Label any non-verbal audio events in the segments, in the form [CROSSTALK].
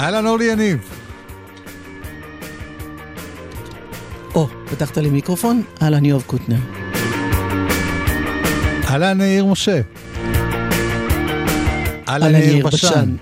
אהלן אורלי יניב. או, פתחת לי מיקרופון? אהלן יואב קוטנר. אהלן יאיר משה. אהלן יאיר בשן.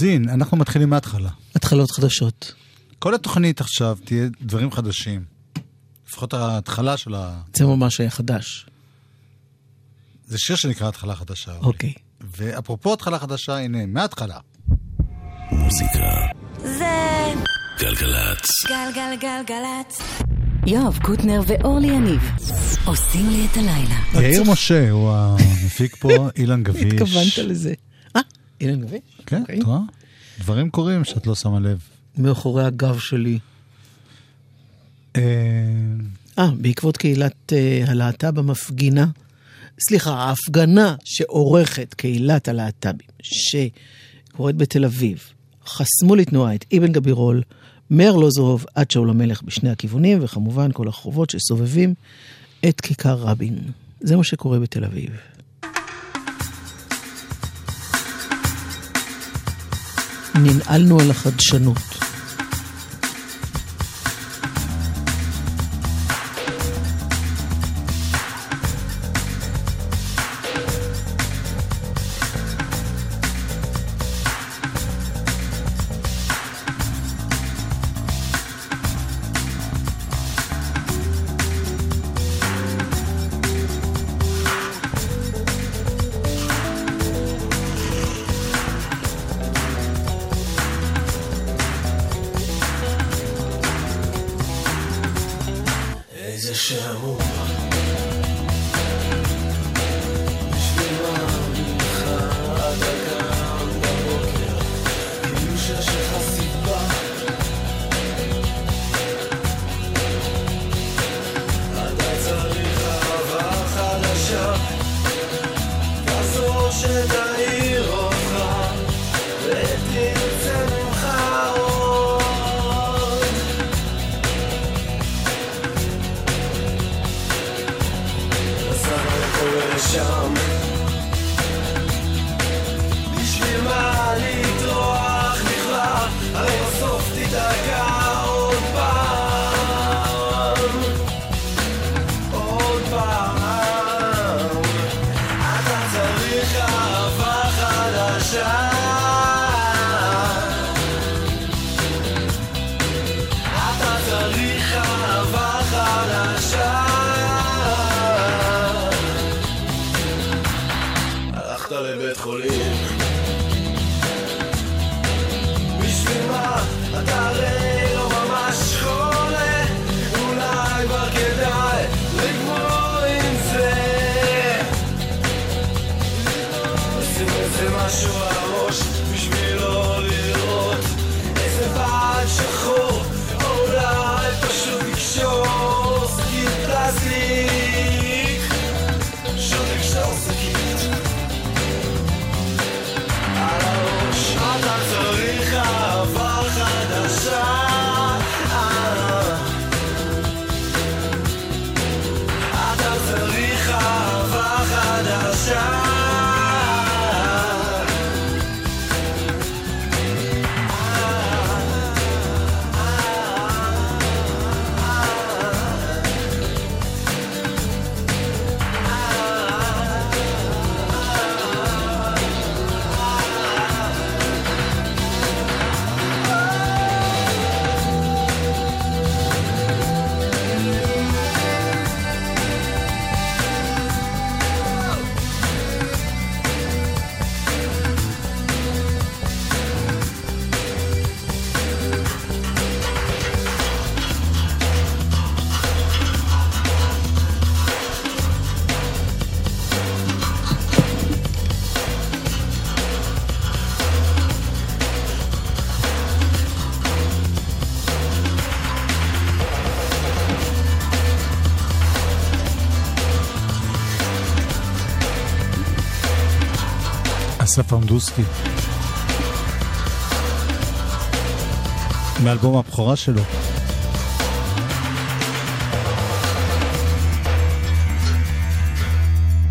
בנזין, אנחנו מתחילים מההתחלה. התחלות חדשות. כל התוכנית עכשיו תהיה דברים חדשים. לפחות ההתחלה של ה... זה ממש היה חדש. זה שיר שנקרא התחלה חדשה. אוקיי. ואפרופו התחלה חדשה, הנה, מההתחלה. מוזיקה. זה... גלגלצ. גלגלגלגלצ. יואב קוטנר ואורלי יניב עושים לי את הלילה. יאיר משה הוא המפיק פה, אילן גביש. התכוונת לזה. אילן גביש? כן, אוקיי. את רואה? דברים קורים שאת לא שמה לב. מאחורי הגב שלי. אה, אה, בעקבות קהילת אה, הלהט"ב המפגינה סליחה, ההפגנה שעורכת קהילת הלהט"בים, שקורית בתל אביב, חסמו לתנועה את אבן גבירול, מארלוזורוב עד שאול המלך בשני הכיוונים, וכמובן כל הרחובות שסובבים את כיכר רבין. זה מה שקורה בתל אביב. ננעלנו על החדשנות. אסף עמדוסקי. מאלבום הבכורה שלו.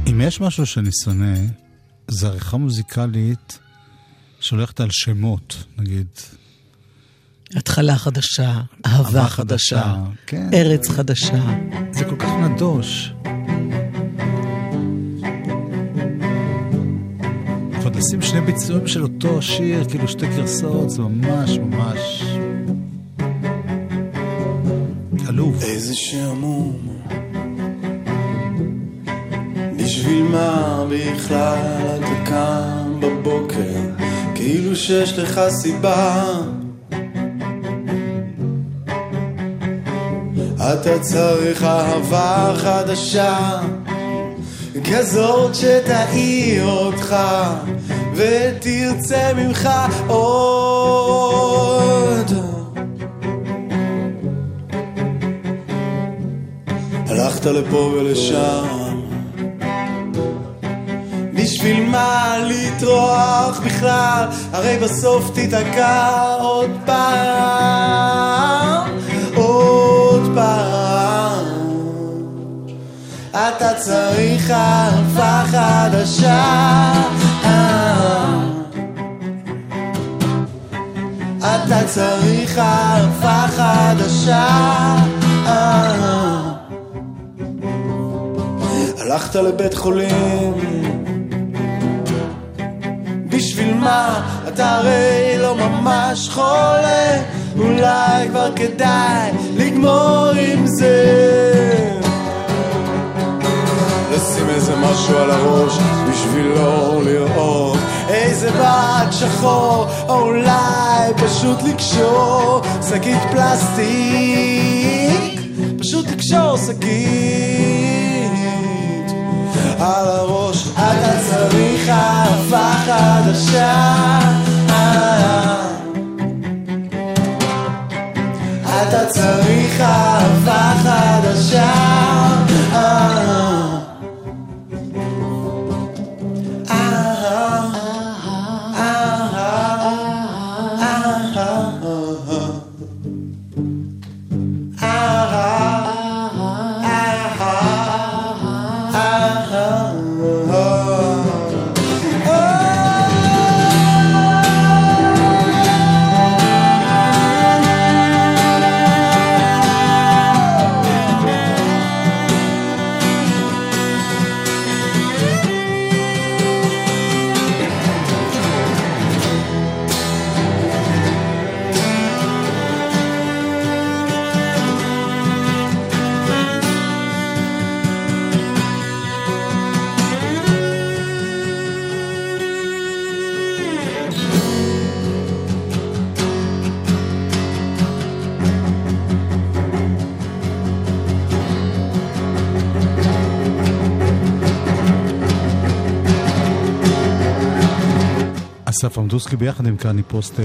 אם יש משהו שאני שונא, זה עריכה מוזיקלית שהולכת על שמות, נגיד. התחלה חדשה, אהבה חדשה, חדשה כן. ארץ חדשה. זה כל כך נדוש. לשים שני ביצועים של אותו שיר, כאילו שתי גרסאות, זה ממש ממש... עלוב. איזה שעמום, בשביל מה בכלל אתה קם בבוקר, כאילו שיש לך סיבה. אתה צריך אהבה חדשה, כזאת שתאיר אותך ותרצה ממך עוד. הלכת לפה ולשם, בשביל מה לטרוח בכלל? הרי בסוף תיתקע עוד פעם, עוד פעם. אתה צריך צריך אהבה חדשה. הלכת לבית חולים בשביל מה? אתה הרי לא ממש חולה אולי כבר כדאי לגמור עם זה לשים איזה משהו על הראש בשביל לא לראות. איזה בד שחור או אולי פשוט לקשור שקית פלסטיק. פשוט לקשור שקית. על הראש אתה צריך אהבה חדשה. אתה צריך אהבה חדשה אסף עמדוסקי ביחד עם קרני פוסטל.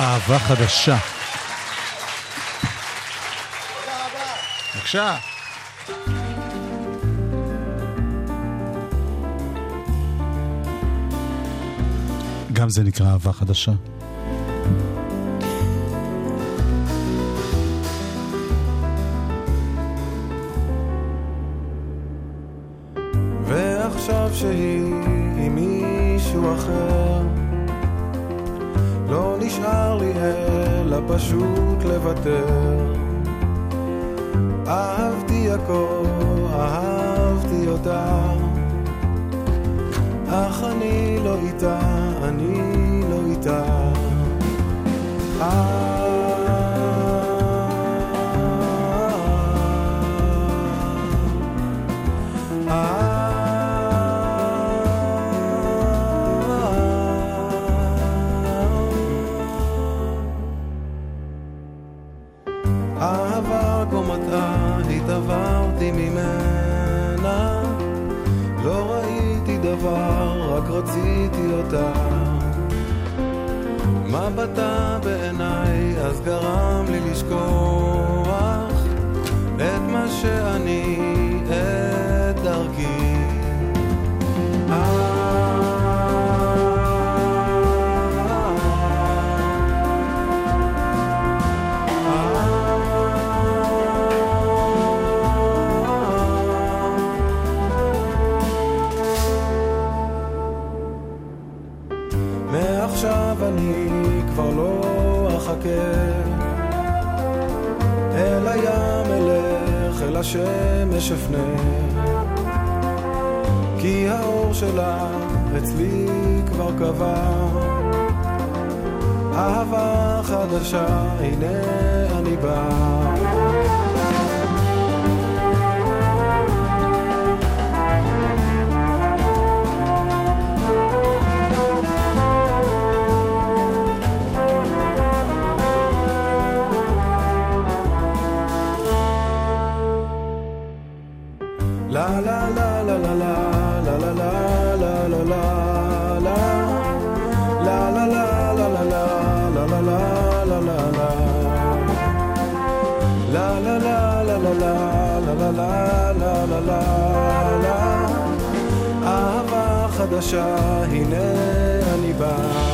אהבה חדשה. בבקשה. גם זה נקרא אהבה חדשה. רציתי אותה. מבטה בעיניי אז גרם לי לשכוח את מה שאני, השמש אפנה כי האור שלה אצלי כבר קבע. אהבה חדשה, הנה אני בא חדשה, הנה אני בא.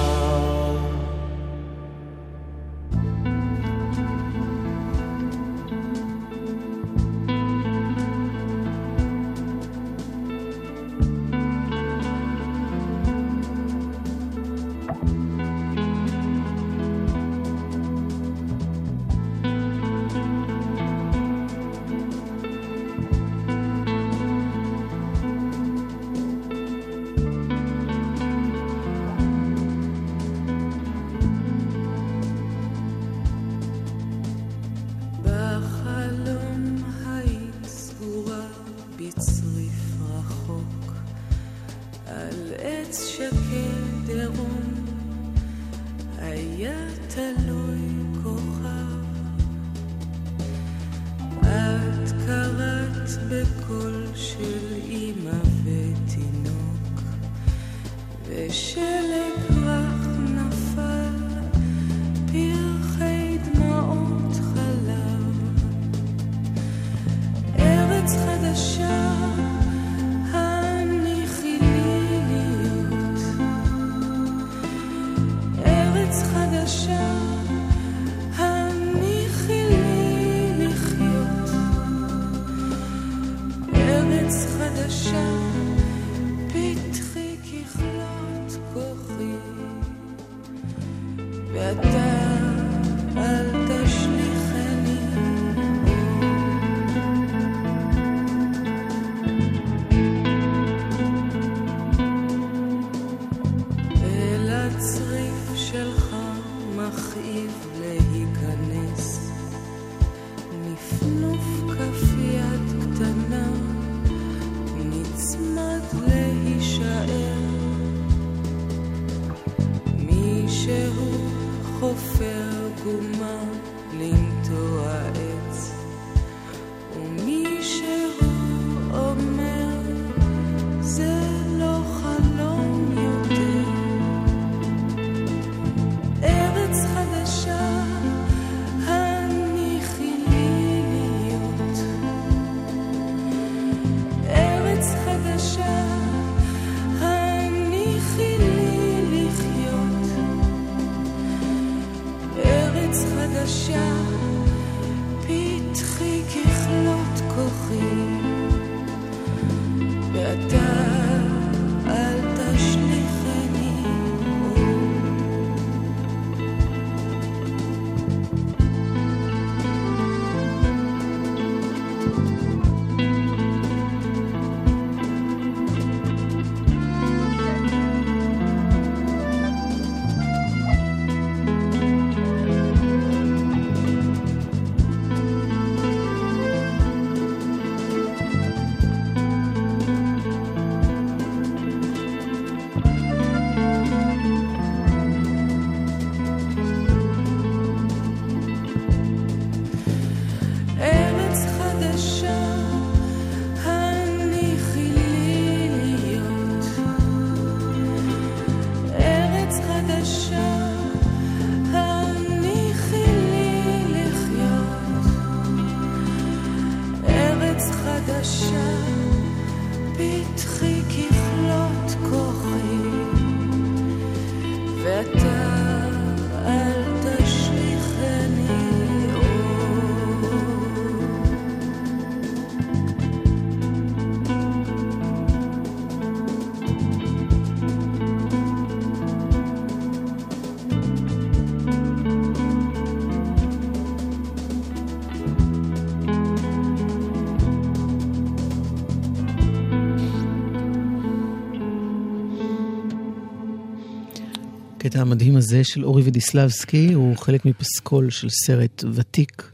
המדהים הזה של אורי ודיסלבסקי הוא חלק מפסקול של סרט ותיק,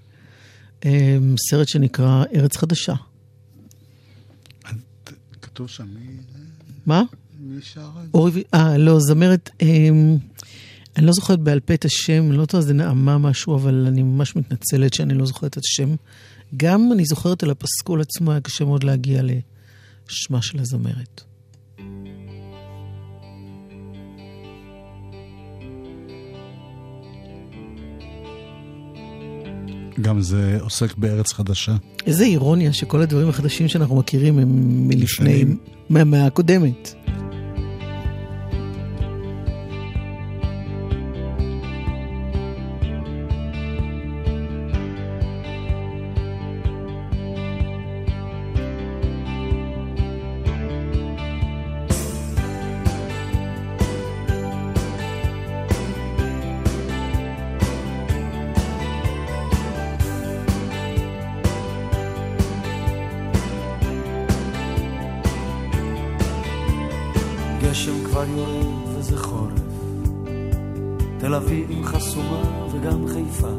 אמ, סרט שנקרא ארץ חדשה. כתוב שם מי... מה? מי שר את זה? אורי, אה, לא, זמרת, אמ, אני לא זוכרת בעל פה את השם, לא יודעת, זה נעמה משהו, אבל אני ממש מתנצלת שאני לא זוכרת את השם. גם אני זוכרת על הפסקול עצמו, היה קשה מאוד להגיע לשמה של הזמרת. גם זה עוסק בארץ חדשה. איזה אירוניה שכל הדברים החדשים שאנחנו מכירים הם מלפני, מהמאה הקודמת. יורד וזה חורף, תל אביב חסומה וגם חיפה.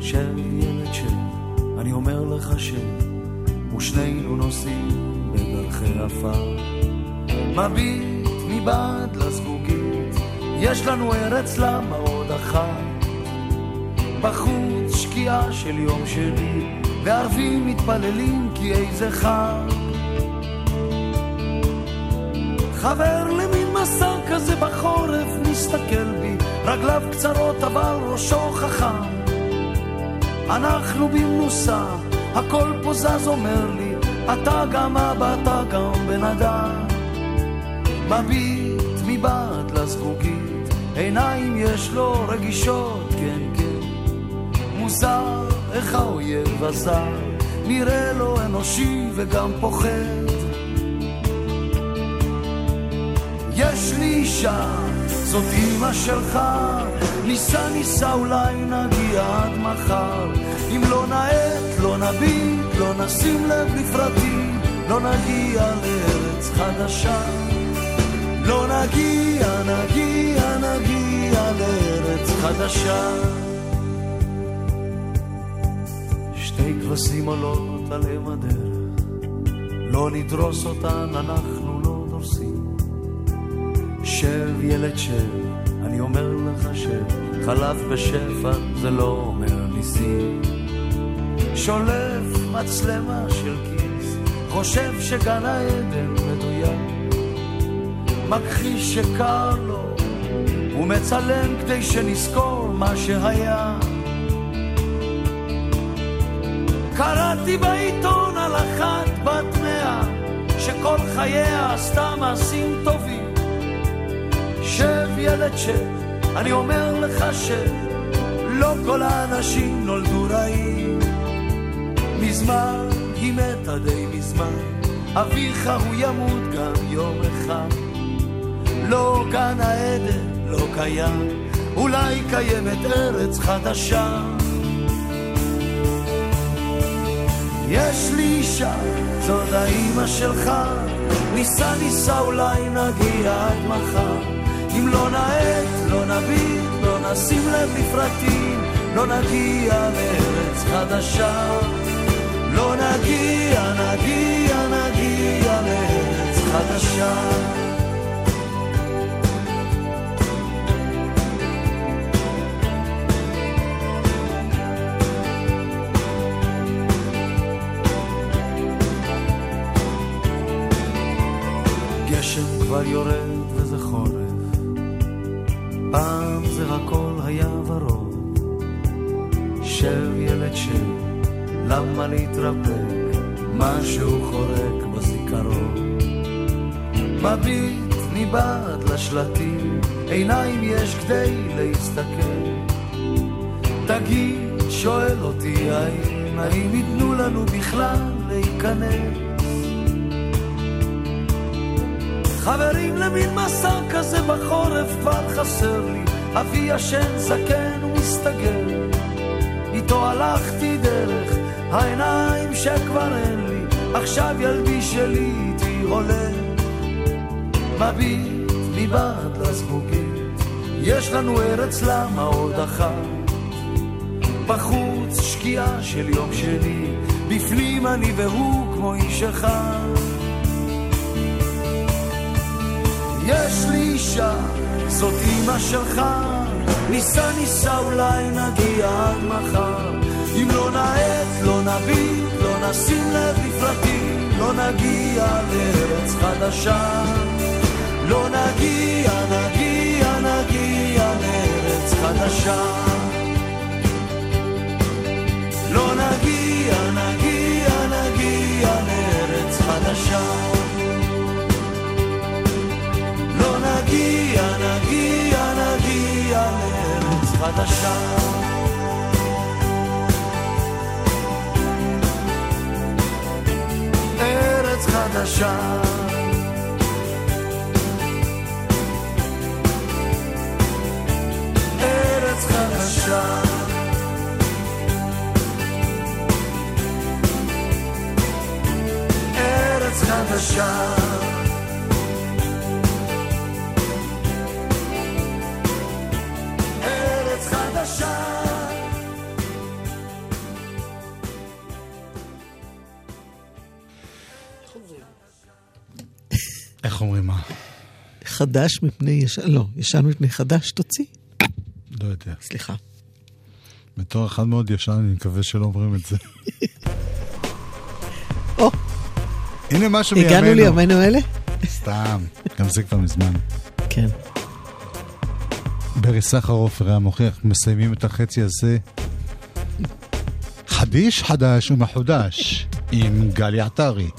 שב ילד שב, אני אומר לך שב, ושנינו נוסעים בדרכי עפר. מביט מבעד לזגוגית, יש לנו ארץ למה עוד אחת. בחוץ שקיעה של יום שני, וערבים מתפללים כי איזה חג. חבר למין מסע כזה בחורף מסתכל בי, רגליו קצרות אבל ראשו חכם. אנחנו במנוסה, הכל פה זז אומר לי, אתה גם אבא, אתה גם בן אדם. מביט מבעד לזגוגית, עיניים יש לו רגישות, כן כן. מוזר איך האויב הזר, נראה לו אנושי וגם פוחד. יש לי אישה, זאת אימא שלך, ניסה ניסה אולי נגיע עד מחר. אם לא נאט, לא נביט, לא נשים לב לפרטים, לא נגיע לארץ חדשה. לא נגיע, נגיע, נגיע לארץ חדשה. שתי כבשים עולות על אם הדרך, לא נדרוס אותן, אנחנו. שב ילד שב, אני אומר לך שב, חלב בשפע זה לא אומר ניסים. שולף מצלמה של כיס, חושב שגן העדן מדויק. מכחיש שקר לו, ומצלם כדי שנזכור מה שהיה. קראתי בעיתון על אחת בת מאה, שכל חייה עשתה מעשים טובים. שב ילד שב, אני אומר לך שב, לא כל האנשים נולדו רעים. מזמן היא מתה די מזמן, אביך הוא ימות גם יום אחד. לא גן העדן, לא קיים, אולי קיימת ארץ חדשה. יש לי אישה, זאת האימא שלך, ניסה ניסה אולי נגיע עד מחר. אם לא נאט, לא נביט, לא נשים לב לפרטים, לא נגיע לארץ חדשה. לא נגיע, נגיע, נגיע לארץ חדשה. כבר יורד למה להתרפק? משהו חורק בזיכרון. מביט מבעד לשלטים, עיניים יש כדי להסתכל. תגיד, שואל אותי האם, האם ייתנו לנו בכלל להיכנס? חברים למין מסע כזה בחורף כבר חסר לי, אבי ישן זקן ומסתגר. איתו הלכתי דרך העיניים שכבר אין לי, עכשיו ילדי שלי איתי הולם. מביט מבעד לזגוגית, יש לנו ארץ למה עוד אחת. בחוץ שקיעה של יום שני, בפנים אני והוא כמו איש אחד. יש לי אישה, זאת אימא שלך, ניסה ניסה אולי נגיע עד מחר. אם לא נאט, לא נביט, לא נשים לב לפרטים, לא נגיע לארץ חדשה. לא נגיע, נגיע, נגיע לארץ חדשה. לא נגיע, נגיע, נגיע לארץ חדשה. לא נגיע, נגיע, נגיע לארץ חדשה. חדשה. ארץ חדשה. ארץ חדשה. חדש מפני ישן, לא, ישן מפני חדש, תוציא. לא יודע. סליחה. בתור אחד מאוד ישן, אני מקווה שלא אומרים את זה. [LAUGHS] או, הנה משהו מימינו. הגענו לימינו אלה? סתם, גם זה כבר מזמן. כן. ברי סחרוף הרי המוכיח, מסיימים את החצי הזה. חדיש חדש ומחודש עם גלי עטרי.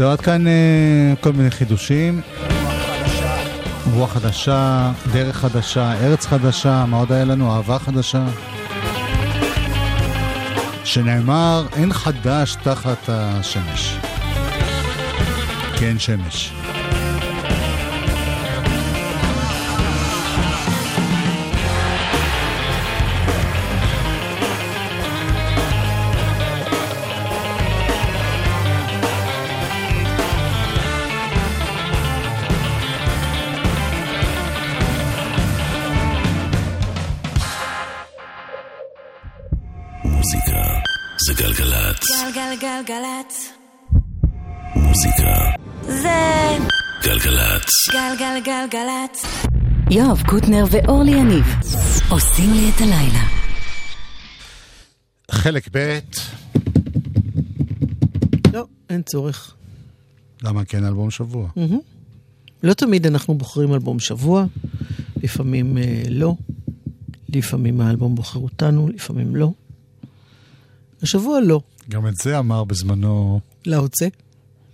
זהו עד כאן אה, כל מיני חידושים. רוח חדשה, דרך חדשה, ארץ חדשה, מה עוד היה לנו? אהבה חדשה. שנאמר, אין חדש תחת השמש. כן שמש. גלגלצ. מוזיקה. זה גלגלצ. גלגלגלגלצ. יואב קוטנר ואורלי יניב עושים לי את הלילה. חלק ב', לא, אין צורך. למה כן אלבום שבוע? לא תמיד אנחנו בוחרים אלבום שבוע, לפעמים אה, לא, לפעמים האלבום בוחר אותנו, לפעמים לא. השבוע לא. גם את זה אמר בזמנו לאוצה,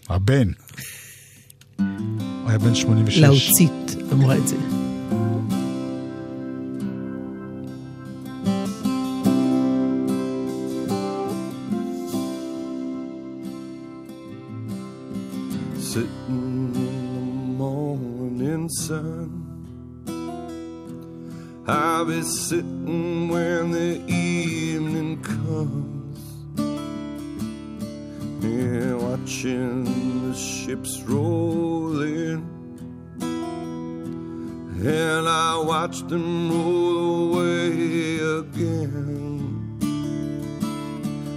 הבן. הוא היה בן 86. לאוצית אמרה את זה. Sitting in the morning sun. I'll be sitting when the evening comes. Yeah, watching the ships roll in. And I watch them roll away again.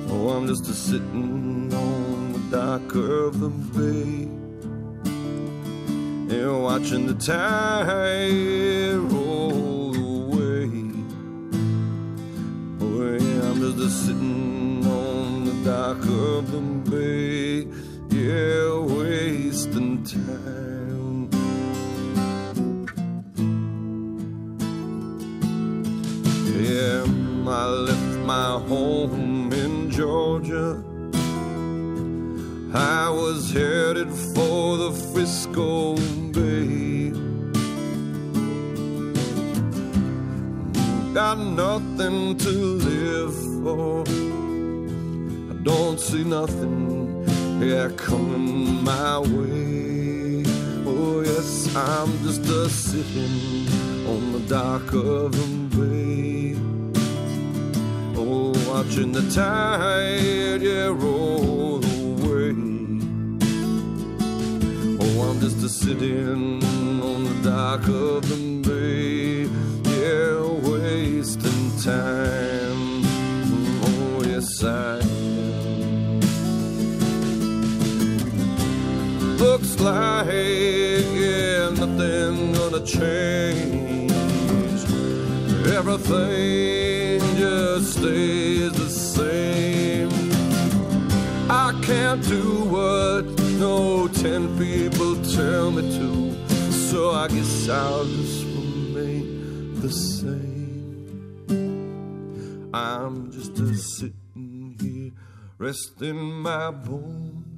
Oh, I'm just a sitting on the dock of the bay and watching the tide roll away. Oh, yeah, I'm just a sitting on the dock of the bay, yeah, wasting time. Yeah, I left my home in Georgia. I was headed for the Frisco Bay. Got nothing to live for. I don't see nothing, yeah, coming my way. Oh, yes, I'm just a sitting on the dock of the bay. Oh, watching the tide, yeah, roll away. Oh, I'm just a sitting on the dock of the bay, yeah, wasting time. Oh, yes, I Looks like, yeah, nothing gonna change. Everything just stays the same. I can't do what no ten people tell me to, so I guess I'll just remain the same. I'm just a sitting here, resting my bones.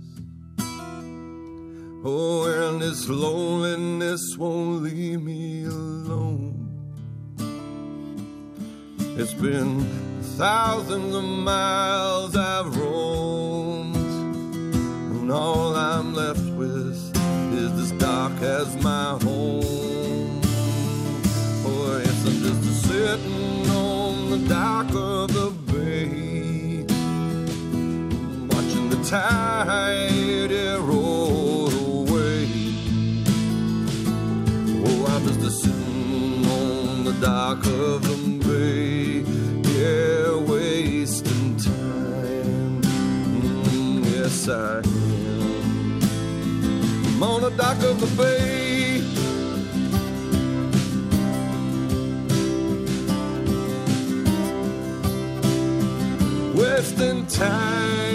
Oh, and this loneliness won't leave me alone. It's been thousands of miles I've roamed, and all I'm left with is this dock as my home. Oh, I'm just a sitting on the dock of the bay, watching the tide dock of the bay, yeah, wasting time. Mm, yes, I am. I'm on the dock of the bay. Wasting time,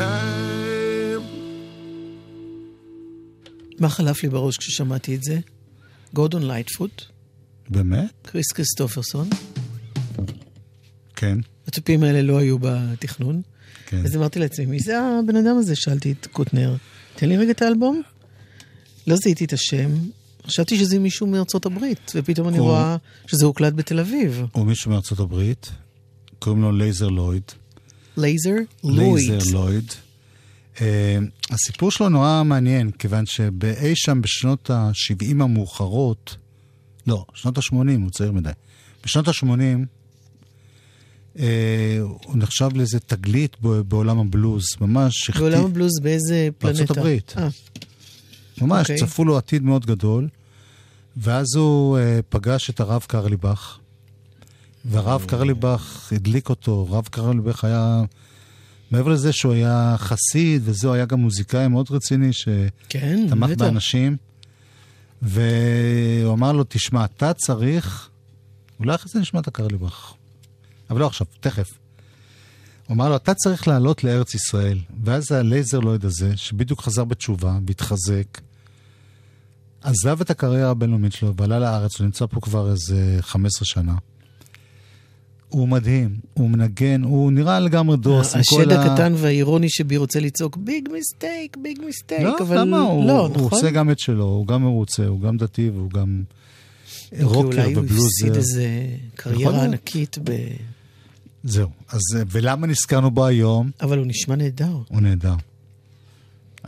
time. מה חלף לי בראש כששמעתי את זה? גורדון לייטפוט, באמת? קריס כריסטופרסון. כן, התופים האלה לא היו בתכנון. כן. אז אמרתי לעצמי, מי זה הבן אדם הזה? שאלתי את קוטנר, תן לי רגע את האלבום. לא זיהיתי את השם, חשבתי שזה מישהו מארצות הברית, ופתאום אני רואה שזה הוקלט בתל אביב. הוא מישהו מארצות הברית, קוראים לו לייזר לויד. לייזר לויד. לייזר לויד. אה, הסיפור שלו נורא מעניין, כיוון שבאי שם בשנות ה-70 המאוחרות, לא, שנות ה-80, הוא צעיר מדי. בשנות ה-80, אה, הוא נחשב לאיזה תגלית בעולם הבלוז, ממש הכתיב... בעולם הבלוז באיזה פלנטה? בארצות הברית. אה, ממש, אוקיי. צפו לו עתיד מאוד גדול, ואז הוא אה, פגש את הרב קרליבך, והרב קרליבך הדליק אותו, רב קרליבך היה, מעבר לזה שהוא היה חסיד, וזה, הוא היה גם מוזיקאי מאוד רציני, כן, שתמך בטח. באנשים, והוא אמר לו, תשמע, אתה צריך, אולי אחרי זה נשמע את הקרליבך, אבל לא עכשיו, תכף. הוא אמר לו, אתה צריך לעלות לארץ ישראל. ואז הלייזר לויד הזה, שבדיוק חזר בתשובה והתחזק, עזב את הקריירה הבינלאומית שלו ועלה לארץ, הוא נמצא פה כבר איזה 15 שנה. הוא מדהים, הוא מנגן, הוא נראה לגמרי דוס. השד ה- הקטן והאירוני שבי רוצה לצעוק big mistake, big mistake, לא, אבל למה? הוא, לא, הוא נכון? עושה גם את שלו, הוא גם מרוצה, הוא גם דתי והוא גם כי רוקר אולי הוא הפסיד ובלוזר. איזה קריירה להיות. ענקית ב... זהו. אז אה, ולמה נזכרנו בו היום? אבל הוא נשמע נהדר. הוא נהדר.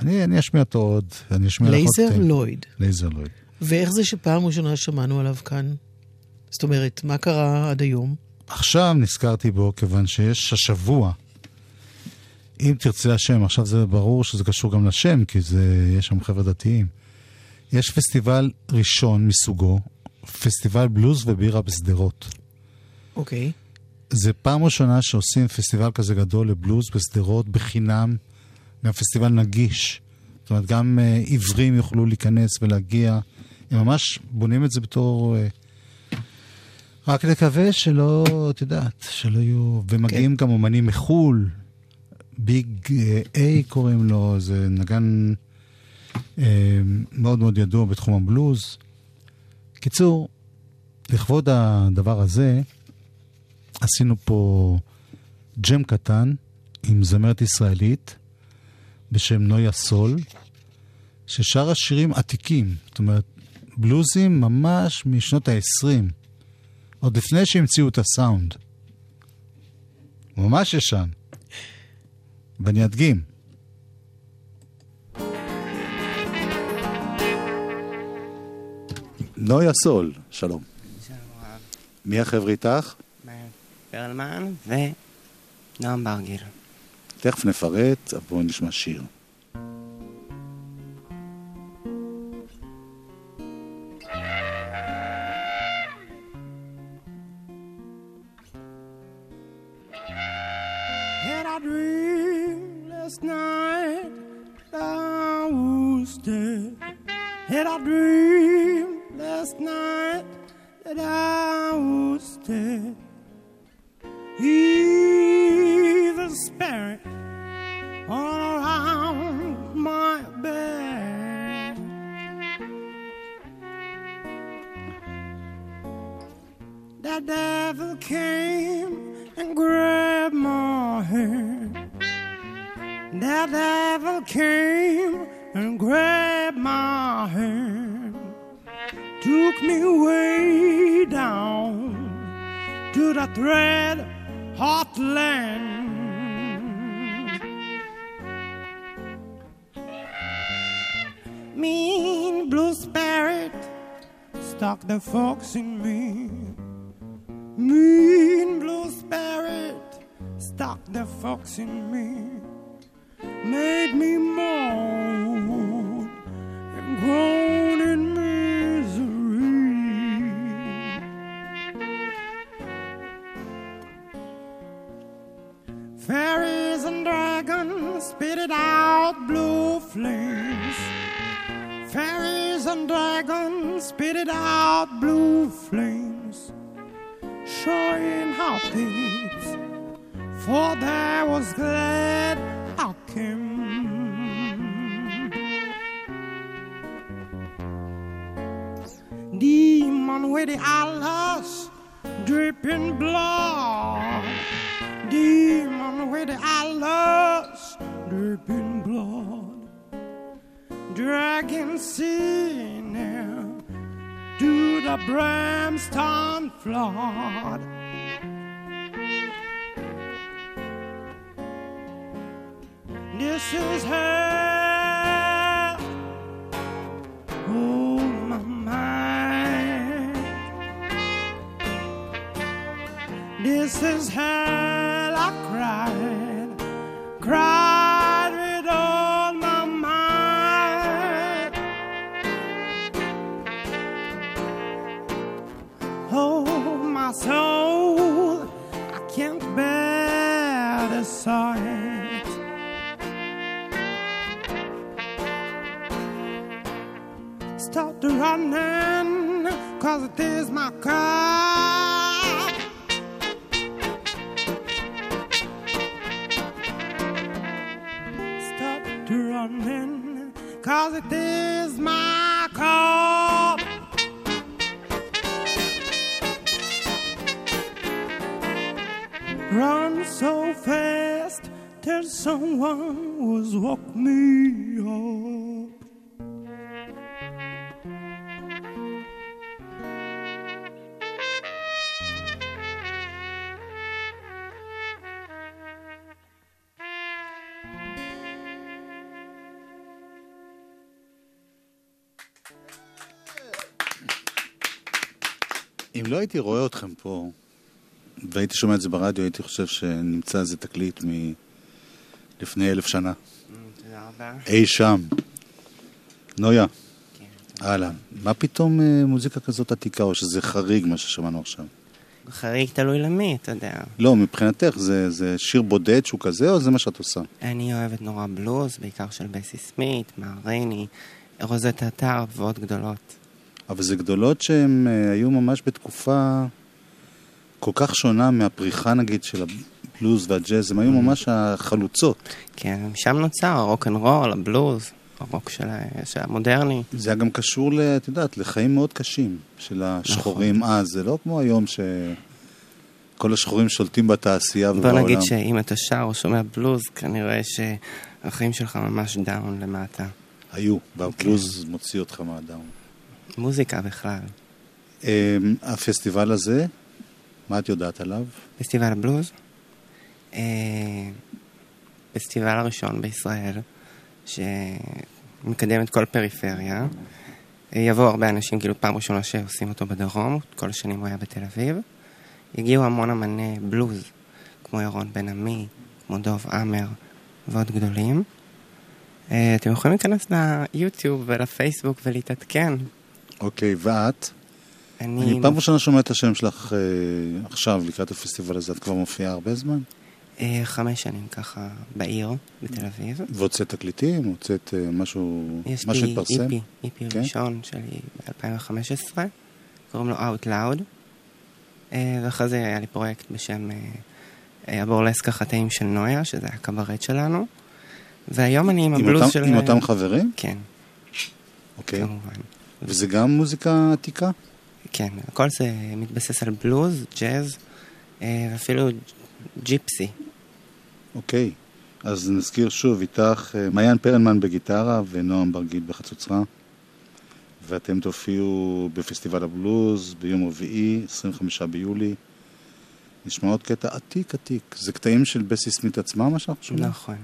אני, אני אשמיע אותו עוד, אני אשמיע לך עוד לייזר. לויד. לייזר לויד. ואיך זה שפעם ראשונה שמענו עליו כאן? זאת אומרת, מה קרה עד היום? עכשיו נזכרתי בו, כיוון שיש השבוע, אם תרצה השם, עכשיו זה ברור שזה קשור גם לשם, כי זה, יש שם חבר'ה דתיים. יש פסטיבל ראשון מסוגו, פסטיבל בלוז ובירה בשדרות. אוקיי. זה פעם ראשונה שעושים פסטיבל כזה גדול לבלוז בשדרות בחינם, גם פסטיבל נגיש. זאת אומרת, גם uh, עיוורים יוכלו להיכנס ולהגיע. הם ממש בונים את זה בתור... Uh, רק נקווה שלא, את יודעת, שלא יהיו... ומגיעים גם אומנים מחו"ל, ביג איי קוראים לו, זה נגן uh, מאוד מאוד ידוע בתחום הבלוז. קיצור, לכבוד הדבר הזה, עשינו פה ג'ם קטן עם זמרת ישראלית בשם נויה סול, ששרה שירים עתיקים, זאת אומרת, בלוזים ממש משנות ה-20, עוד לפני שהמציאו את הסאונד. ממש ישן. ואני אדגים. נויה סול, שלום. מי החבר'ה איתך? פרלמן ונועם ברגיל. תכף נפרט, אבל בואו נשמע שיר. Had I dreamed last night that I was dead? Evil spirit all around my bed. The devil came and grabbed my hand. The devil came and grabbed my hand. Took me way down to the thread hot land. Mean blue spirit stuck the fox in me. Mean blue spirit stuck the fox in me, made me moan and in misery. Fairies and dragons spitted out blue flames. Fairies and dragons spitted out blue flames showing how things, for there was glad Demon with the eyelash dripping blood. Demon with the eyelash dripping blood. Dragon sinner to the brimstone flood. This is hell. This is hell. I cried, cried with all my mind. Oh, my soul, I can't bear the sight. Start running, cause it is my car. Cause it is my call. Run so fast till someone was walk me up. הייתי רואה אתכם פה, והייתי שומע את זה ברדיו, הייתי חושב שנמצא איזה תקליט מלפני אלף שנה. תודה רבה. אי שם. נויה, כן. אהלן. מה פתאום אה, מוזיקה כזאת עתיקה, או שזה חריג מה ששמענו עכשיו? חריג תלוי למי, אתה יודע. לא, מבחינתך, זה, זה שיר בודד שהוא כזה, או זה מה שאת עושה? אני אוהבת נורא בלוז, בעיקר של בסי סמית, מר רייני, רוזט ועוד גדולות. אבל זה גדולות שהן אה, היו ממש בתקופה כל כך שונה מהפריחה, נגיד, של הבלוז והג'אז, הן היו ממש החלוצות. כן, משם נוצר הרוק אנד רול, הבלוז, הרוק של, המודרני. זה היה גם קשור, את יודעת, לחיים מאוד קשים של השחורים נכון. אז, זה לא כמו היום שכל השחורים שולטים בתעשייה בוא ובעולם. נגיד שאם אתה שר או שומע בלוז, כנראה שהחיים שלך ממש down למטה. היו. והבלוז מוציא אותך מהדאון. מוזיקה בכלל. אמ, הפסטיבל הזה, מה את יודעת עליו? פסטיבל הבלוז, אה, פסטיבל הראשון בישראל, שמקדם את כל פריפריה. אה, יבואו הרבה אנשים, כאילו פעם ראשונה שעושים אותו בדרום, כל השנים הוא היה בתל אביב. הגיעו המון אמני בלוז, כמו ירון בן עמי, כמו דוב עמר ועוד גדולים. אה, אתם יכולים להיכנס ליוטיוב ולפייסבוק ולהתעדכן. אוקיי, ואת? אני, אני פעם ראשונה שומע את השם שלך אה, עכשיו, לקראת הפסטיבל הזה, את כבר מופיעה הרבה זמן? אה, חמש שנים ככה בעיר, בתל אביב. והוצאת תקליטים? הוצאת אה, משהו, יש משהו לי התפרסם? איפי, איפי כן? ראשון שלי ב-2015, קוראים לו Out Loud, אה, ואחרי זה היה לי פרויקט בשם אה, אה, הבורלסק החטאים של נויה, שזה הקברט שלנו, והיום אני עם עם הבלוז אותם- של... עם אותם חברים? כן, אוקיי. כמובן. וזה גם מוזיקה עתיקה? כן, הכל זה מתבסס על בלוז, ג'אז, אה, ואפילו ג'יפסי. אוקיי. אז נזכיר שוב, איתך אה, מעיין פרלמן בגיטרה ונועם ברגיל בחצוצרה. ואתם תופיעו בפסטיבל הבלוז ביום רביעי, 25 ביולי. נשמע עוד קטע עתיק עתיק. זה קטעים של בסי סמית עצמה, מה שאנחנו שומעים? נכון.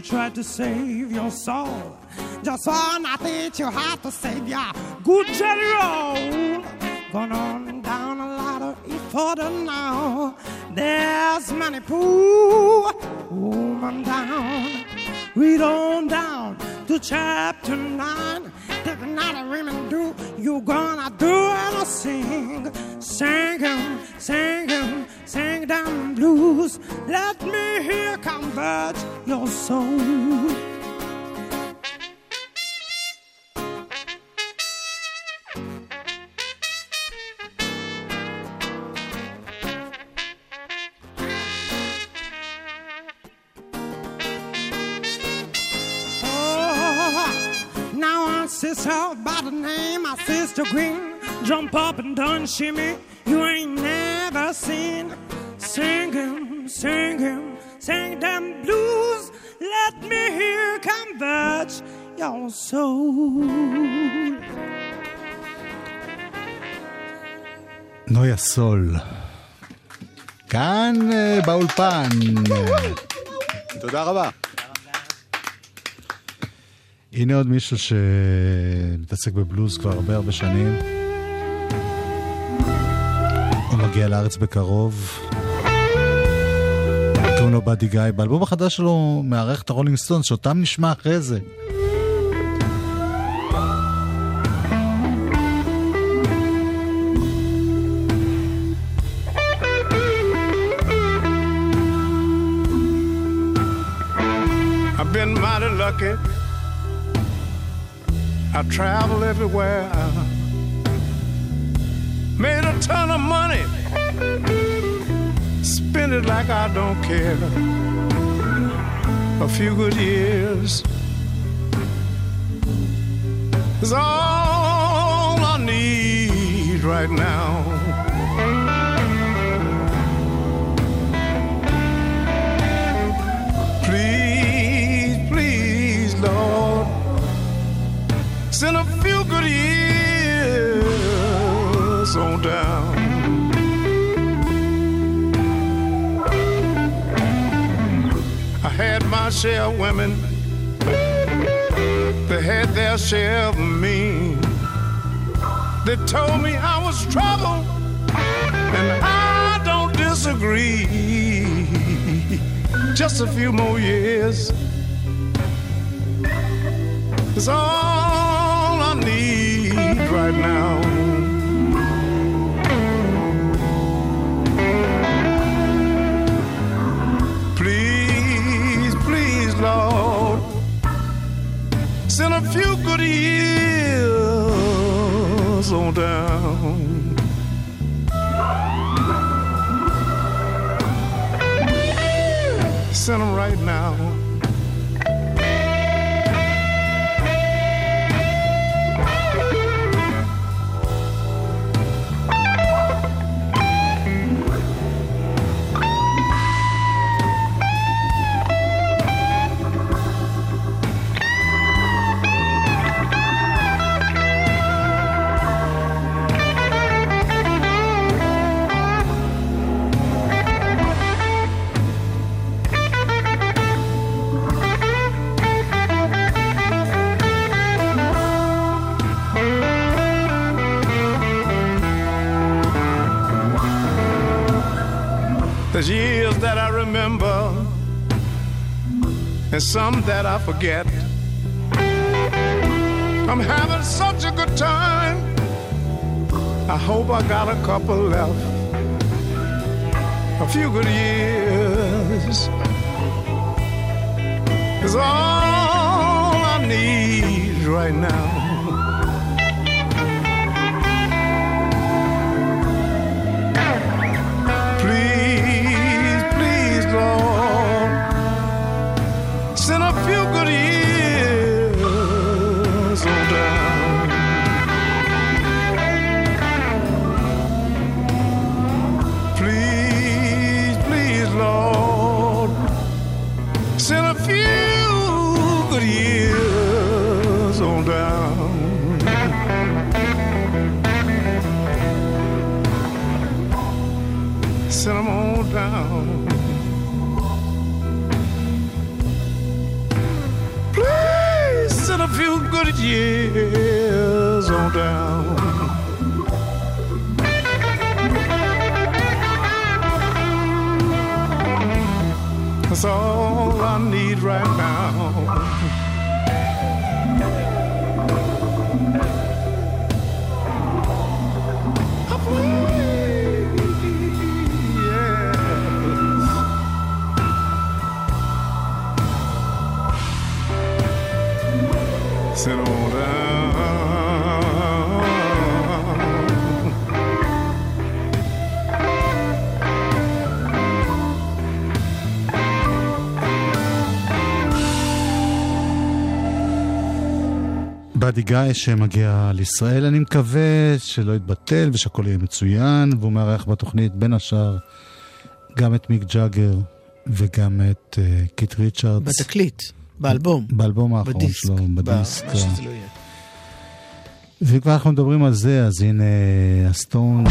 To try to save your soul. Just wanna teach you how to save your good general. Going on down a ladder further now. There's money pool, woman down. Read on down to chapter nine. If not a women do, you gonna do and sing. Sing 'em, sing 'em, sing them blues. Let me hear converge your soul. Green. Jump up and done shimmy, you ain't never seen. Sing 'em, sing 'em, sing them blues. Let me hear converge your soul. נויה סול. כאן אה, באולפן. תודה רבה. הנה עוד מישהו שמתעסק בבלוז כבר הרבה הרבה שנים. הוא מגיע לארץ בקרוב. קוראים לו באדי גיא. באלבום החדש שלו מארח את הרולינג סטונס, שאותם נשמע אחרי זה. Lucky. I travel everywhere. Made a ton of money. Spend it like I don't care. A few good years is all I need right now. Had my share of women, they had their share of me. They told me I was trouble, and I don't disagree just a few more years is all I need right now. Good years on down. Send them right now. And some that I forget. I'm having such a good time. I hope I got a couple left. A few good years is all I need right now. Years on down. That's all I need right now. באדי גיא שמגיע לישראל, אני מקווה שלא יתבטל ושהכול יהיה מצוין, והוא מארח בתוכנית בין השאר גם את מיק ג'אגר וגם את אה, קיט ריצ'רדס. בתקליט, באלבום. באלבום האחרון בדיסק, שלו, בדיסק. מה שזה לא יהיה. ואם כבר אנחנו מדברים על זה, אז הנה הסטונס,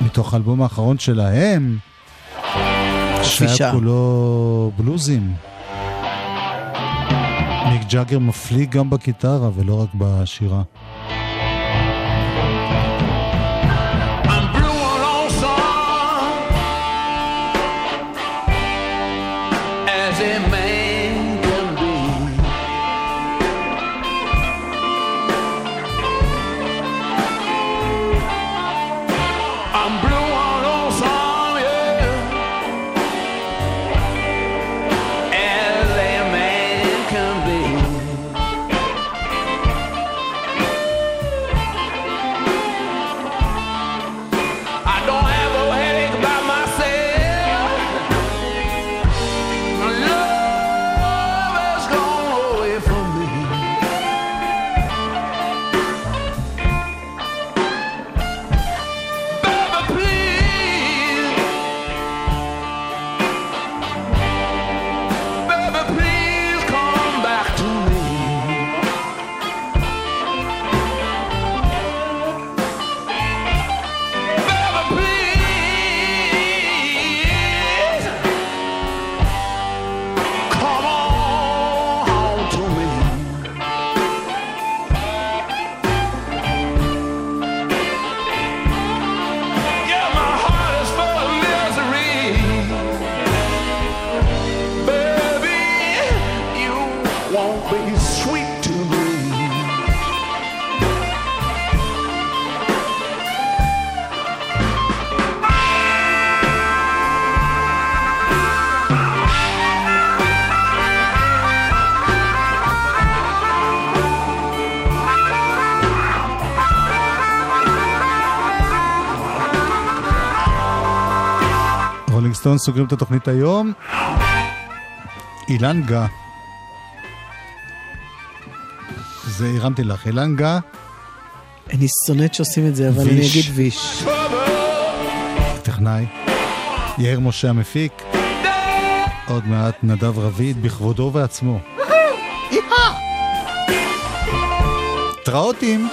מתוך האלבום האחרון שלהם, שהיה. כולו בלוזים. מיק ג'אגר מפליג גם בגיטרה ולא רק בשירה. סטון סוגרים את התוכנית היום. אילן גה. זה הרמתי לך, אילן גה, אני שונאת שעושים את זה, אבל אני. אגיד ויש. טכנאי. יאיר משה המפיק. עוד מעט נדב רביד בכבודו ובעצמו. התראות עם